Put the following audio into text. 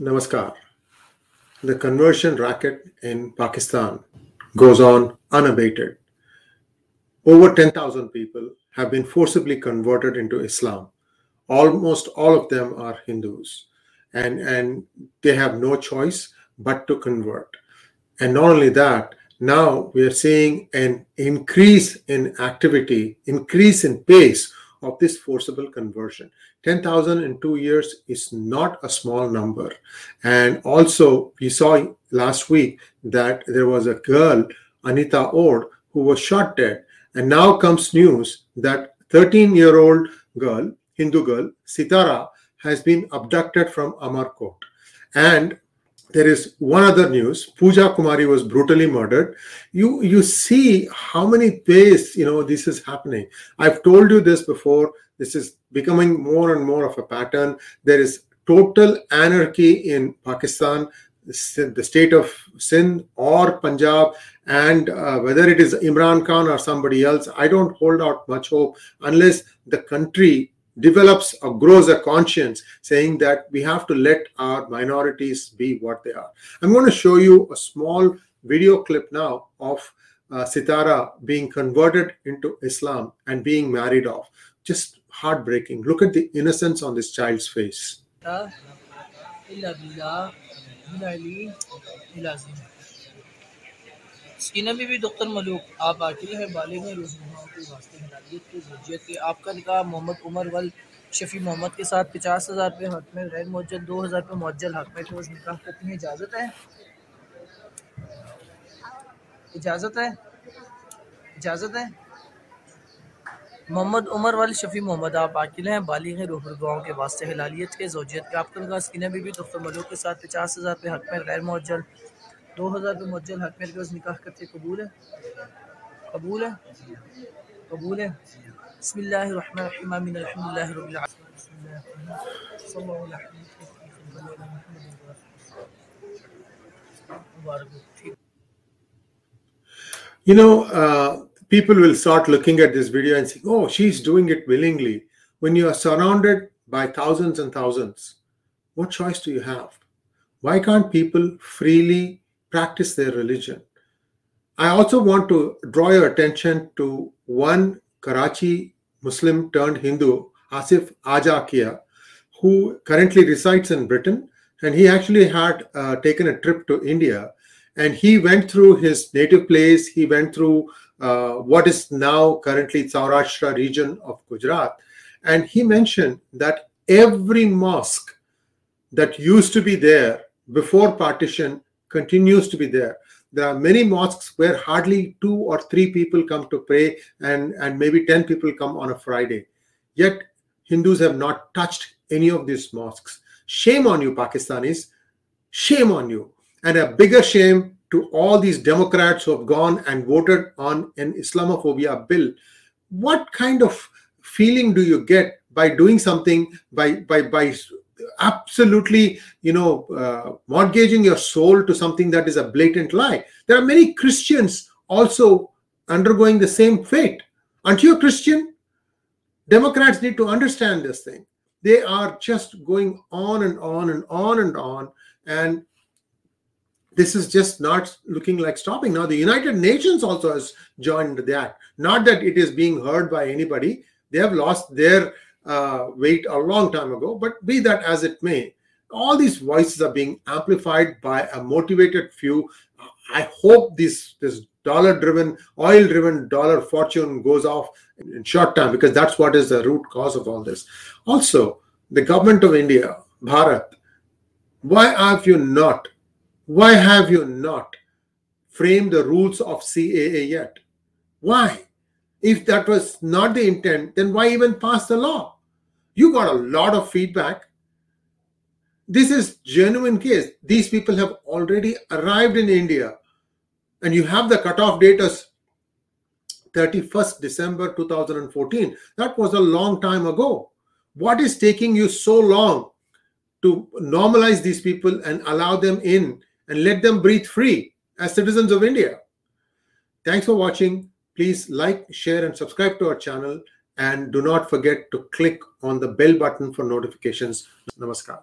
Namaskar. The conversion racket in Pakistan goes on unabated. Over 10,000 people have been forcibly converted into Islam. Almost all of them are Hindus, and, and they have no choice but to convert. And not only that, now we are seeing an increase in activity, increase in pace of this forcible conversion. 10,000 in two years is not a small number. And also, we saw last week that there was a girl, Anita Ode, who was shot dead. And now comes news that 13 year old girl, Hindu girl, Sitara, has been abducted from Amarkot. And there is one other news Pooja Kumari was brutally murdered. You, you see how many ways you know this is happening. I've told you this before. This is becoming more and more of a pattern. There is total anarchy in Pakistan, the state of Sindh or Punjab, and uh, whether it is Imran Khan or somebody else, I don't hold out much hope unless the country develops or grows a conscience saying that we have to let our minorities be what they are. I'm going to show you a small video clip now of uh, Sitara being converted into Islam and being married off. Just heartbreaking. Look at the innocence on this child's face. सीना में भी doctor Malook, आप आखिर है, बाले में रोजनामाओं के वास्ते हिदायत की जजियत के आपका निकाह मोहम्मद उमर वल शफी मोहम्मद के साथ पचास हज़ार रुपये हक में गैर मुज्जल दो हज़ार रुपये मुज्जल हक में रोज निकाह करती है इजाज़त है? इजाज़त है? इजाज़त है? मोहम्मद उमर वाल शफी मोहम्मद, आप आकिल हैं बालिग हैं रूहर गाँव के वास्ते हिलालियत के जोजियत के आपका निकाह स्किन बीबी डॉक्टर मलूक के साथ पचास हज़ार रुपये हक में गैर मुज्जल दो हज़ार रुपये मुज्जल हक मेरे के निकाह करते कबूल है कबूल है कबूल है You know, uh, people will start looking at this video and say, oh, she's doing it willingly. When you are surrounded by thousands and thousands, what choice do you have? Why can't people freely practice their religion? I also want to draw your attention to one Karachi Muslim turned Hindu, Asif Ajakia, who currently resides in Britain. And he actually had uh, taken a trip to India and he went through his native place. He went through uh, what is now currently Saurashtra region of Gujarat. And he mentioned that every mosque that used to be there before partition continues to be there. There are many mosques where hardly two or three people come to pray, and, and maybe 10 people come on a Friday. Yet, Hindus have not touched any of these mosques. Shame on you, Pakistanis. Shame on you. And a bigger shame to all these Democrats who have gone and voted on an Islamophobia bill. What kind of feeling do you get by doing something, by, by, by absolutely you know uh, mortgaging your soul to something that is a blatant lie. There are many christians also undergoing the same fate. Aren't you a christian? Democrats need to understand this thing. They are just going on and on and on and on and this is just not looking like stopping. Now the united nations also has joined that not that it is being heard by anybody. They have lost their uh, weight a long time ago. But be that as it may, all these voices are being amplified by a motivated few. I hope this this dollar driven, oil driven dollar fortune goes off in short time because that's what is the root cause of all this. Also, the government of India, Bharat, why have you not, why have you not framed the rules of CAA yet? Why? If that was not the intent, then why even pass the law? You got a lot of feedback. This is genuine case. These people have already arrived in india. And you have the cutoff date as 31st december 2014 that was a long time ago. What is taking you so long to normalize these people and allow them in and let them breathe free as citizens of india? Thanks for watching. Please like share and subscribe to our channel and do not forget to click on the bell button for notifications. Namaskar.